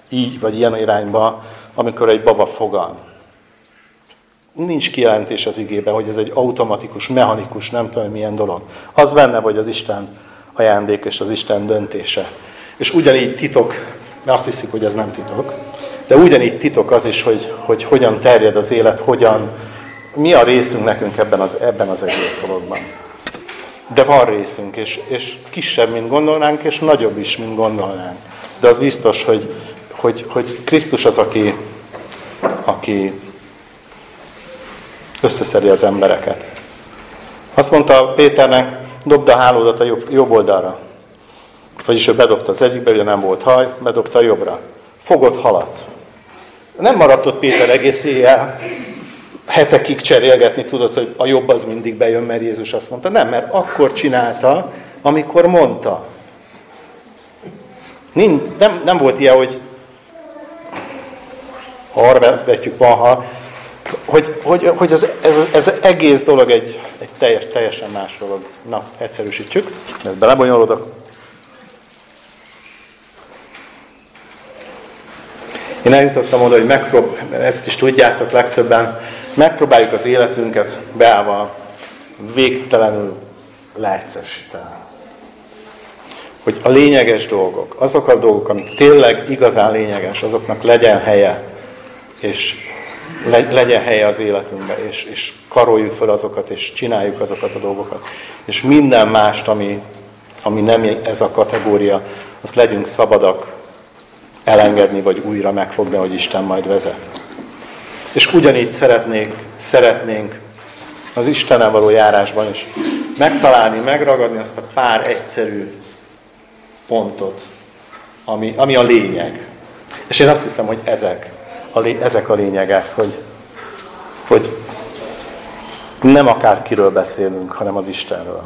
így, vagy ilyen irányba, amikor egy baba fogan. Nincs kijelentés az igében, hogy ez egy automatikus, mechanikus, nem tudom milyen dolog. Az benne, hogy az Isten ajándék és az Isten döntése. És ugyanígy titok, mert azt hiszik, hogy ez nem titok, de ugyanígy titok az is, hogy, hogy hogyan terjed az élet, hogyan, mi a részünk nekünk ebben az, ebben az egész dologban. De van részünk, és, és kisebb, mint gondolnánk, és nagyobb is, mint gondolnánk. De az biztos, hogy, hogy, hogy Krisztus az, aki, aki összeszedi az embereket. Azt mondta Péternek, dobd a hálódat a jobb, jobb oldalra. Vagyis ő bedobta az egyikbe, ugye nem volt haj, bedobta a jobbra. Fogott halat. Nem maradt ott Péter egész éjjel, hetekig cserélgetni tudod, hogy a jobb az mindig bejön, mert Jézus azt mondta. Nem, mert akkor csinálta, amikor mondta. Nem, nem, nem volt ilyen, hogy ha arra vetjük van, ha, hogy, hogy, hogy ez, ez, ez egész dolog egy, egy teljes, teljesen más dolog. Na, egyszerűsítsük, mert belebonyolódok. Én eljutottam oda, hogy megprób, ezt is tudjátok legtöbben, megpróbáljuk az életünket beállva végtelenül leegyszerűsíteni. Hogy a lényeges dolgok, azok a dolgok, amik tényleg igazán lényeges, azoknak legyen helye, és legyen helye az életünkben, és, és karoljuk fel azokat, és csináljuk azokat a dolgokat. És minden mást, ami, ami nem ez a kategória, azt legyünk szabadak elengedni, vagy újra megfogni, hogy Isten majd vezet. És ugyanígy szeretnék, szeretnénk az Istennel való járásban is megtalálni, megragadni azt a pár egyszerű pontot, ami, ami a lényeg. És én azt hiszem, hogy ezek a, ezek a lényegek, hogy, hogy nem akárkiről beszélünk, hanem az Istenről.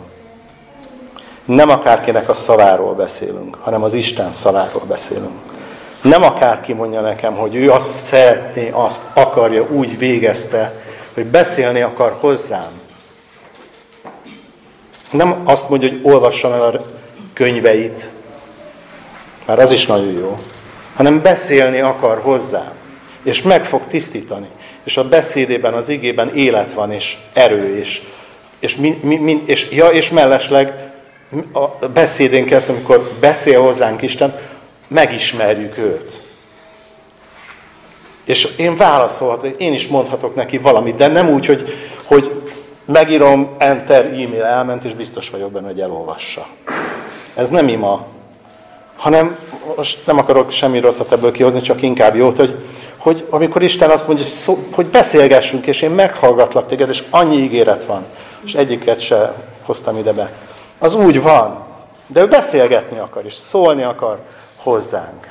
Nem akárkinek a szaváról beszélünk, hanem az Isten szaváról beszélünk. Nem akárki mondja nekem, hogy ő azt szeretné, azt akarja, úgy végezte, hogy beszélni akar hozzám. Nem azt mondja, hogy olvassam el a könyveit, már az is nagyon jó, hanem beszélni akar hozzám, és meg fog tisztítani. És a beszédében, az igében élet van, és erő, és, és, mi, mi, mi, és, ja, és mellesleg a beszédén kezdve, amikor beszél hozzánk Isten, megismerjük őt. És én válaszolhatok, én is mondhatok neki valamit, de nem úgy, hogy, hogy megírom, enter, e-mail elment, és biztos vagyok benne, hogy elolvassa. Ez nem ima, hanem most nem akarok semmi rosszat ebből kihozni, csak inkább jót, hogy, hogy amikor Isten azt mondja, hogy, szó, hogy beszélgessünk, és én meghallgatlak téged, és annyi ígéret van, és egyiket se hoztam ide be. Az úgy van, de ő beszélgetni akar, és szólni akar, hozzánk.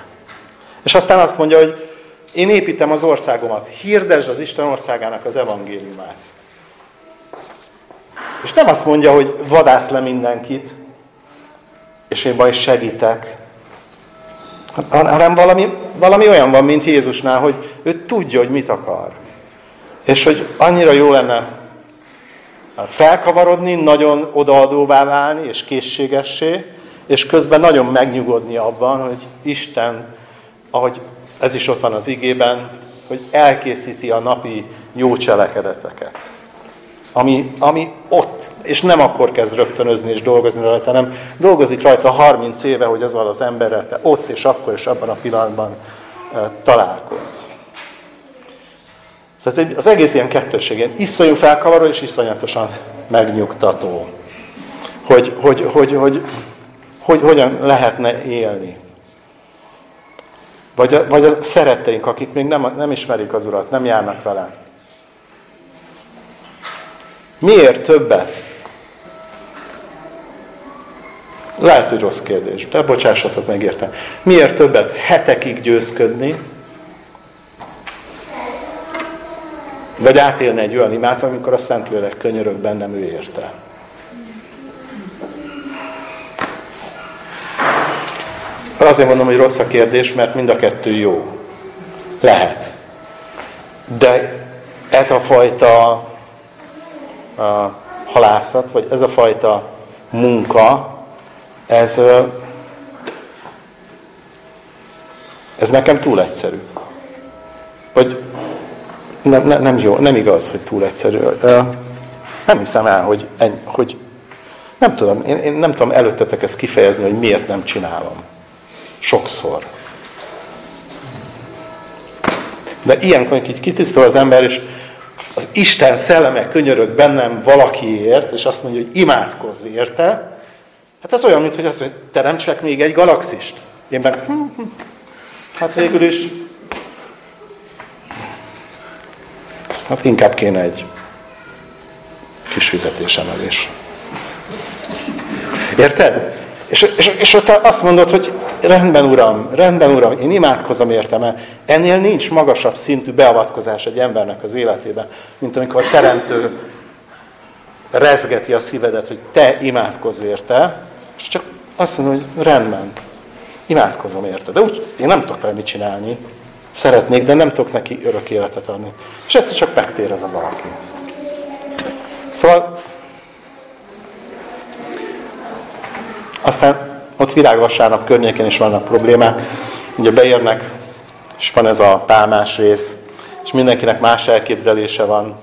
És aztán azt mondja, hogy én építem az országomat, hirdesd az Isten országának az evangéliumát. És nem azt mondja, hogy vadász le mindenkit, és én majd segítek, hanem valami, valami olyan van, mint Jézusnál, hogy ő tudja, hogy mit akar. És hogy annyira jó lenne felkavarodni, nagyon odaadóvá válni, és készségessé, és közben nagyon megnyugodni abban, hogy Isten, ahogy ez is ott van az igében, hogy elkészíti a napi jó cselekedeteket. Ami, ami ott, és nem akkor kezd rögtönözni és dolgozni rajta, hanem dolgozik rajta 30 éve, hogy azzal az emberrel te ott és akkor és abban a pillanatban e, találkozz. Szóval az egész ilyen kettőség, ilyen iszonyú felkavaró és iszonyatosan megnyugtató. Hogy, hogy, hogy, hogy hogy hogyan lehetne élni. Vagy a, vagy a szeretteink, akik még nem, nem ismerik az Urat, nem járnak vele. Miért többet? Lehet, hogy rossz kérdés, de bocsássatok meg érte. Miért többet hetekig győzködni, vagy átélni egy olyan imát, amikor a Szentlélek könyörög bennem, ő érte. Azért mondom, hogy rossz a kérdés, mert mind a kettő jó. Lehet. De ez a fajta a halászat, vagy ez a fajta munka, ez, ez nekem túl egyszerű. Vagy nem, nem, nem jó, nem igaz, hogy túl egyszerű. Nem hiszem el, hogy, hogy nem tudom, én, én nem tudom előttetek ezt kifejezni, hogy miért nem csinálom. Sokszor. De ilyenkor így kitisztul az ember, és az Isten szelleme könyörög bennem valakiért, és azt mondja, hogy imádkozz érte, hát ez olyan, mint azt mondja, hogy teremtsek még egy galaxist. Én meg, hát végül is, hát inkább kéne egy kis fizetésemelés. Érted? És, és, és ott azt mondod, hogy rendben uram, rendben uram, én imádkozom értem ennél nincs magasabb szintű beavatkozás egy embernek az életében, mint amikor a teremtő rezgeti a szívedet, hogy te imádkozz érte, és csak azt mondod, hogy rendben, imádkozom érte. De úgy, én nem tudok vele mit csinálni, szeretnék, de nem tudok neki örök életet adni. És egyszer csak megtér ez a valaki. Szóval Aztán ott virágvasárnap környékén is vannak problémák. Ugye beérnek, és van ez a pálmás rész, és mindenkinek más elképzelése van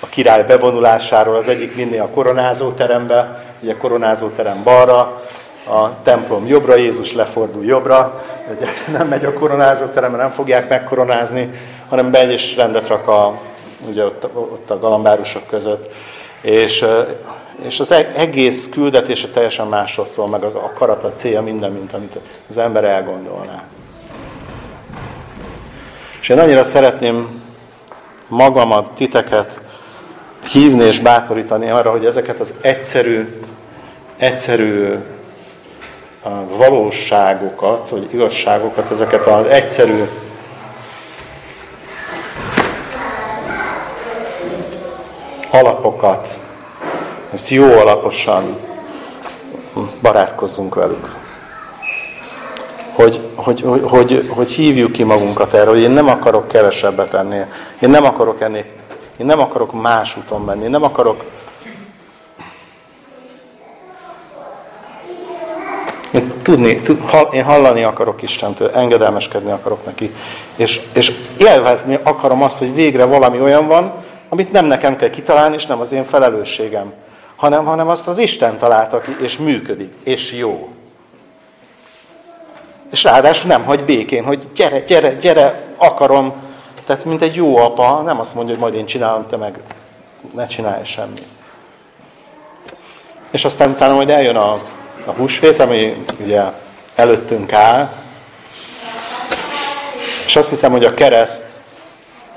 a király bevonulásáról. Az egyik vinni a koronázóterembe, ugye a koronázóterem balra, a templom jobbra, Jézus lefordul jobbra, ugye nem megy a koronázóterembe, nem fogják megkoronázni, hanem begy és rendet rak a, ugye ott, ott a galambárusok között. És és az e- egész küldetése teljesen másról szól, meg az akarat, a célja, minden, mint amit az ember elgondolná. És én annyira szeretném magamat, titeket hívni és bátorítani arra, hogy ezeket az egyszerű, egyszerű valóságokat, vagy igazságokat, ezeket az egyszerű alapokat ezt jó alaposan barátkozzunk velük. Hogy, hogy, hogy, hogy, hogy hívjuk ki magunkat erre, hogy én nem akarok kevesebbet enni, én nem akarok enni, én nem akarok más úton menni, én nem akarok Én, tudni, tud, én hallani akarok Istentől, engedelmeskedni akarok neki, és, és élvezni akarom azt, hogy végre valami olyan van, amit nem nekem kell kitalálni, és nem az én felelősségem hanem, hanem azt az Isten találta ki, és működik, és jó. És ráadásul nem hagy békén, hogy gyere, gyere, gyere, akarom. Tehát mint egy jó apa, nem azt mondja, hogy majd én csinálom, te meg ne csinálj semmit. És aztán utána majd eljön a, a húsvét, ami ugye előttünk áll, és azt hiszem, hogy a kereszt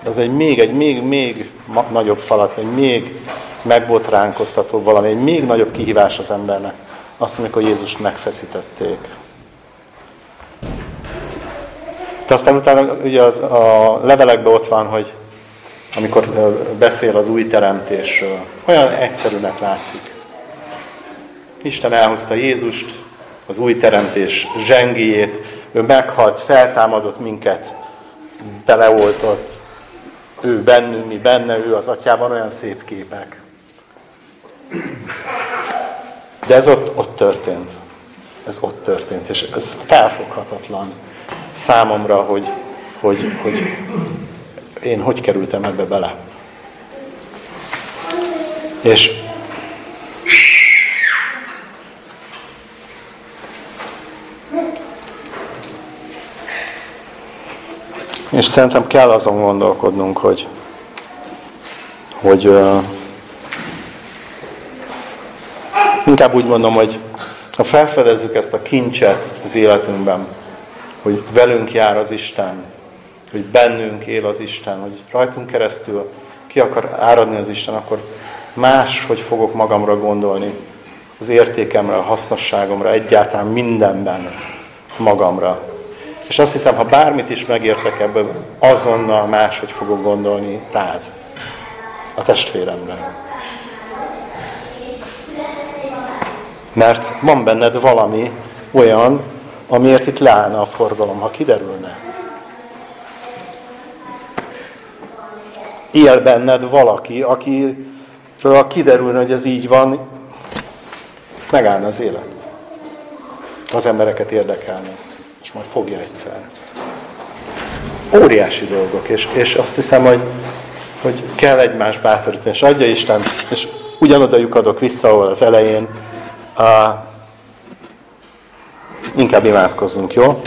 az egy még, egy még, még nagyobb falat, egy még megbotránkoztató valami, egy még nagyobb kihívás az embernek, azt, amikor Jézust megfeszítették. De aztán utána ugye az, a levelekben ott van, hogy amikor beszél az új teremtésről, olyan egyszerűnek látszik. Isten elhozta Jézust, az új teremtés zsengéjét, ő meghalt, feltámadott minket, beleoltott, ő bennünk, mi benne, ő az atyában, olyan szép képek. De ez ott, ott történt. Ez ott történt, és ez felfoghatatlan számomra, hogy, hogy, hogy én hogy kerültem ebbe bele. És És szerintem kell azon gondolkodnunk, hogy, hogy uh, Inkább úgy mondom, hogy Ha felfedezzük ezt a kincset az életünkben, hogy velünk jár az Isten, hogy bennünk él az Isten, hogy rajtunk keresztül ki akar áradni az Isten, akkor más, hogy fogok magamra gondolni, az értékemre, a hasznosságomra, egyáltalán mindenben magamra. És azt hiszem, ha bármit is megértek ebből, azonnal máshogy fogok gondolni rád, a testvéremre. Mert van benned valami olyan, amiért itt leállna a forgalom, ha kiderülne. Él benned valaki, akiről kiderülne, hogy ez így van, megállna az élet. Az embereket érdekelni. Majd fogja egyszer. Ez óriási dolgok, és, és azt hiszem, hogy, hogy kell egymás bátorítani, és adja Isten, és ugyanoda lyukadok vissza, ahol az elején, a, inkább imádkozzunk, jó?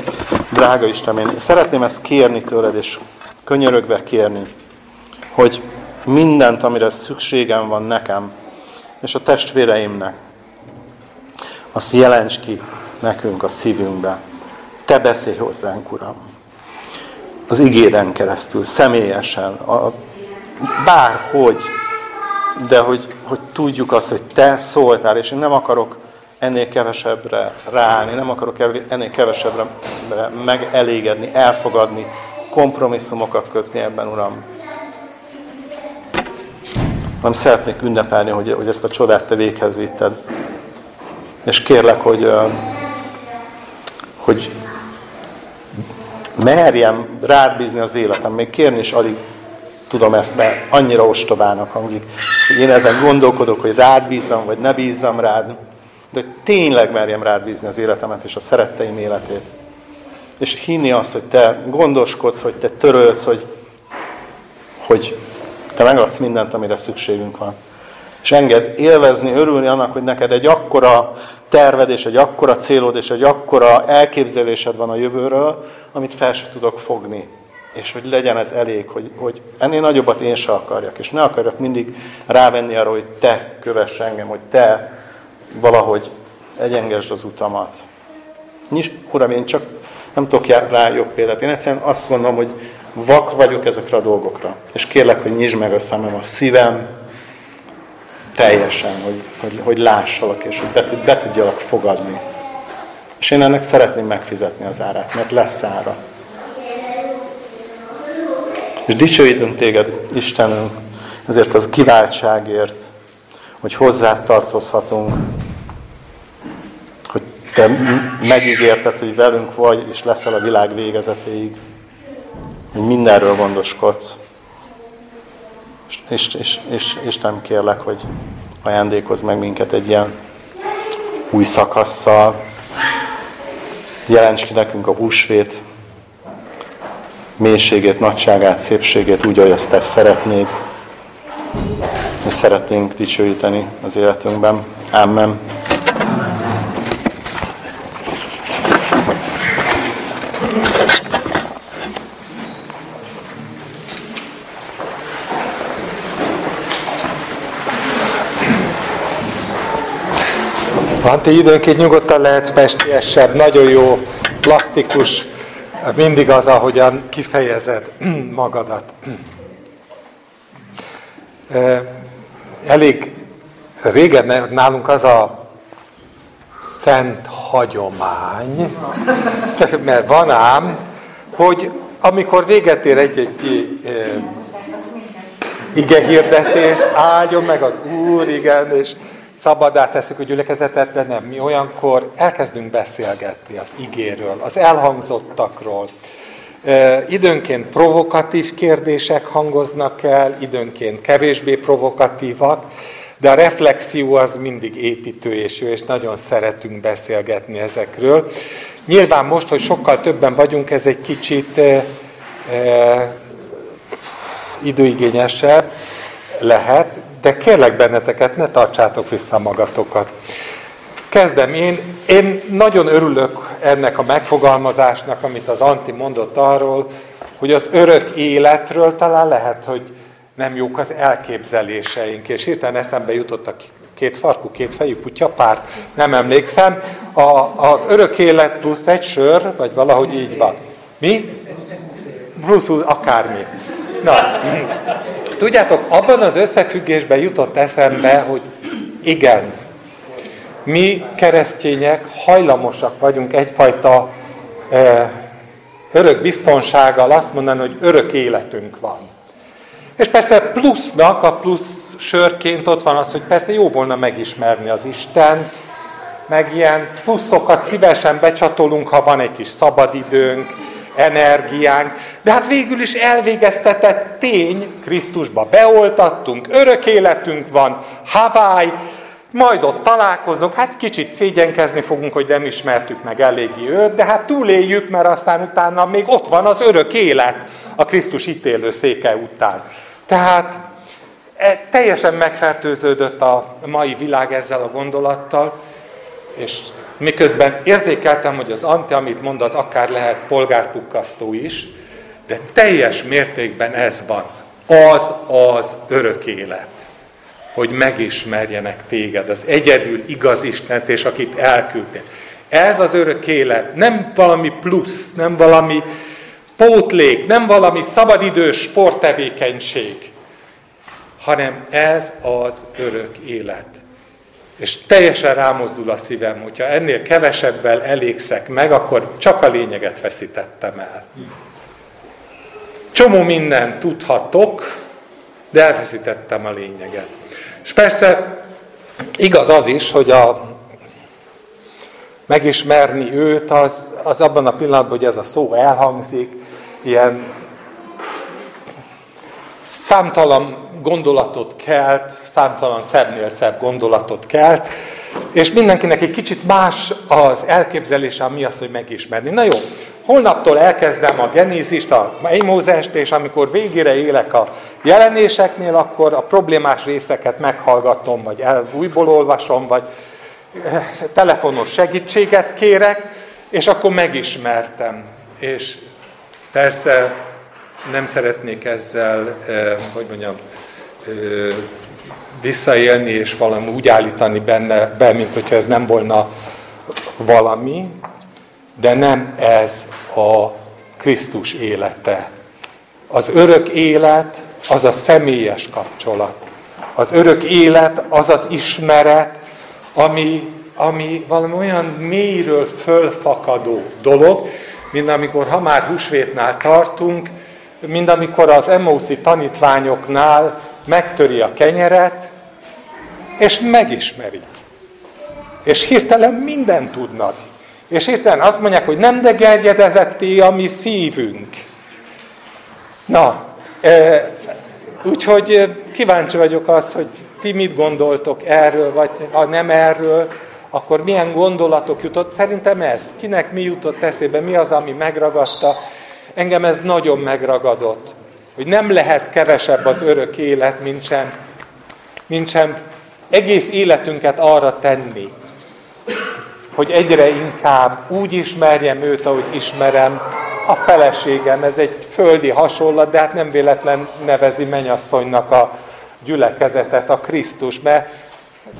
Drága Isten, én szeretném ezt kérni tőled, és könyörögve kérni, hogy mindent, amire szükségem van nekem, és a testvéreimnek, azt jelents ki nekünk a szívünkbe. Te beszélj hozzánk, Uram. Az igéden keresztül, személyesen, a, bárhogy, de hogy, hogy tudjuk azt, hogy Te szóltál, és én nem akarok ennél kevesebbre ráállni, nem akarok ennél kevesebbre megelégedni, elfogadni, kompromisszumokat kötni ebben, Uram. Hanem szeretnék ünnepelni, hogy, hogy ezt a csodát Te véghez vitted. És kérlek, hogy, hogy merjem rád bízni az életem. Még kérni is alig tudom ezt, mert annyira ostobának hangzik. Én ezen gondolkodok, hogy rád bízzam, vagy ne bízzam rád. De tényleg merjem rád bízni az életemet és a szeretteim életét. És hinni azt, hogy te gondoskodsz, hogy te törölsz, hogy, hogy te megadsz mindent, amire szükségünk van. És enged élvezni, örülni annak, hogy neked egy akkora terved, és egy akkora célod, és egy akkora elképzelésed van a jövőről, amit fel se tudok fogni. És hogy legyen ez elég, hogy, hogy ennél nagyobbat én se akarjak. És ne akarjak mindig rávenni arra, hogy te kövess engem, hogy te valahogy egyengesd az utamat. Nincs, Uram, én csak nem tudok rá jobb példát. Én egyszerűen azt gondolom, hogy vak vagyok ezekre a dolgokra. És kérlek, hogy nyisd meg a szemem, a szívem, teljesen, hogy, hogy, hogy lássalak, és hogy be, be tudjalak fogadni. És én ennek szeretném megfizetni az árát, mert lesz ára. És dicsőítünk téged, Istenünk, ezért az kiváltságért, hogy hozzá tartozhatunk, hogy te megígérted, hogy velünk vagy, és leszel a világ végezetéig, hogy mindenről gondoskodsz. És, és, és Isten kérlek, hogy ajándékozz meg minket egy ilyen új szakasszal. Jelents ki nekünk a húsvét mélységét, nagyságát, szépségét úgy, ahogy ezt te szeretnéd. És szeretnénk dicsőíteni az életünkben. Amen. Antti, időnként nyugodtan lehetsz pestélyesebb, nagyon jó, plastikus, mindig az, ahogyan kifejezed magadat. Elég régen nálunk az a szent hagyomány, mert van ám, hogy amikor véget ér egy-egy ige hirdetés, áldjon meg az Úr, igen, és szabadá teszik a gyülekezetet, de nem. Mi olyankor elkezdünk beszélgetni az igéről, az elhangzottakról. Időnként provokatív kérdések hangoznak el, időnként kevésbé provokatívak, de a reflexió az mindig építő és jó, és nagyon szeretünk beszélgetni ezekről. Nyilván most, hogy sokkal többen vagyunk, ez egy kicsit e, e, időigényesebb lehet, de kérlek benneteket, ne tartsátok vissza magatokat. Kezdem én. Én nagyon örülök ennek a megfogalmazásnak, amit az Anti mondott arról, hogy az örök életről talán lehet, hogy nem jók az elképzeléseink. És hirtelen eszembe jutott a két farkú, két fejű kutyapárt, nem emlékszem. A, az örök élet plusz egy sör, vagy valahogy így van. Mi? Plusz akármi. Na, tudjátok, abban az összefüggésben jutott eszembe, hogy igen, mi keresztények hajlamosak vagyunk egyfajta e, örök biztonsággal azt mondani, hogy örök életünk van. És persze plusznak, a plusz sörként ott van az, hogy persze jó volna megismerni az Istent, meg ilyen pluszokat szívesen becsatolunk, ha van egy kis szabadidőnk, energiánk, de hát végül is elvégeztetett tény, Krisztusba beoltattunk, örök életünk van, Hawaii, majd ott találkozunk, hát kicsit szégyenkezni fogunk, hogy nem ismertük meg eléggé őt, de hát túléljük, mert aztán utána még ott van az örök élet a Krisztus ítélő széke után. Tehát e, teljesen megfertőződött a mai világ ezzel a gondolattal, és miközben érzékeltem, hogy az anti, amit mond, az akár lehet polgárpukkasztó is, de teljes mértékben ez van. Az az örök élet hogy megismerjenek téged, az egyedül igaz Istent, és akit elküldtél. Ez az örök élet, nem valami plusz, nem valami pótlék, nem valami szabadidős sporttevékenység, hanem ez az örök élet. És teljesen rámozdul a szívem, hogyha ennél kevesebbel elégszek meg, akkor csak a lényeget veszítettem el. Csomó mindent tudhatok, de elveszítettem a lényeget. És persze igaz az is, hogy a megismerni őt, az, az abban a pillanatban, hogy ez a szó elhangzik, ilyen számtalan gondolatot kelt, számtalan szebbnél szebb gondolatot kelt, és mindenkinek egy kicsit más az elképzelése, mi az, hogy megismerni. Na jó, holnaptól elkezdem a genézist, a Mózest, és amikor végére élek a jelenéseknél, akkor a problémás részeket meghallgatom, vagy el, újból olvasom, vagy eh, telefonos segítséget kérek, és akkor megismertem. És persze nem szeretnék ezzel, eh, hogy mondjam, visszaélni, és valami úgy állítani benne be, mint hogyha ez nem volna valami, de nem ez a Krisztus élete. Az örök élet az a személyes kapcsolat. Az örök élet az az ismeret, ami, ami valami olyan mélyről fölfakadó dolog, mint amikor, ha már húsvétnál tartunk, mint amikor az Emauszi tanítványoknál megtöri a kenyeret, és megismerik. És hirtelen mindent tudnak. És hirtelen azt mondják, hogy nem de gerjedezetté a mi szívünk. Na, e, úgyhogy kíváncsi vagyok az, hogy ti mit gondoltok erről, vagy ha nem erről, akkor milyen gondolatok jutott. Szerintem ez. Kinek mi jutott eszébe, mi az, ami megragadta. Engem ez nagyon megragadott. Hogy nem lehet kevesebb az örök élet, mint sem, mint sem egész életünket arra tenni, hogy egyre inkább úgy ismerjem őt, ahogy ismerem a feleségem. Ez egy földi hasonlat, de hát nem véletlen nevezi menyasszonynak a gyülekezetet, a Krisztus, mert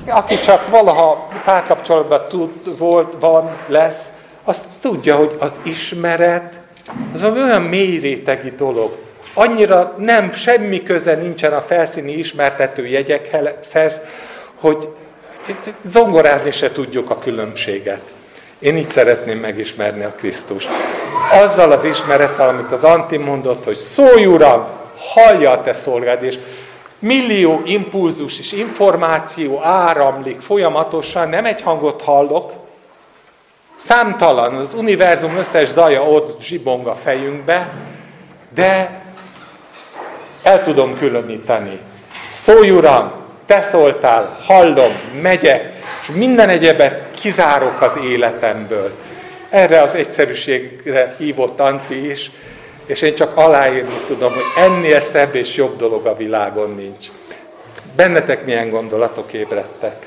aki csak valaha párkapcsolatban tud, volt, van, lesz, az tudja, hogy az ismeret, az olyan mély rétegi dolog. Annyira nem, semmi köze nincsen a felszíni ismertető jegyekhez, hogy zongorázni se tudjuk a különbséget. Én így szeretném megismerni a Krisztust. Azzal az ismerettel, amit az Anti mondott, hogy szólj Uram, hallja a te szolgád, és millió impulzus és információ áramlik folyamatosan, nem egy hangot hallok, számtalan, az univerzum összes zaja ott zsibong a fejünkbe, de el tudom különíteni. Szólj Uram, te szóltál, hallom, megyek, és minden egyebet kizárok az életemből. Erre az egyszerűségre hívott Anti is, és én csak aláírni tudom, hogy ennél szebb és jobb dolog a világon nincs. Bennetek milyen gondolatok ébredtek?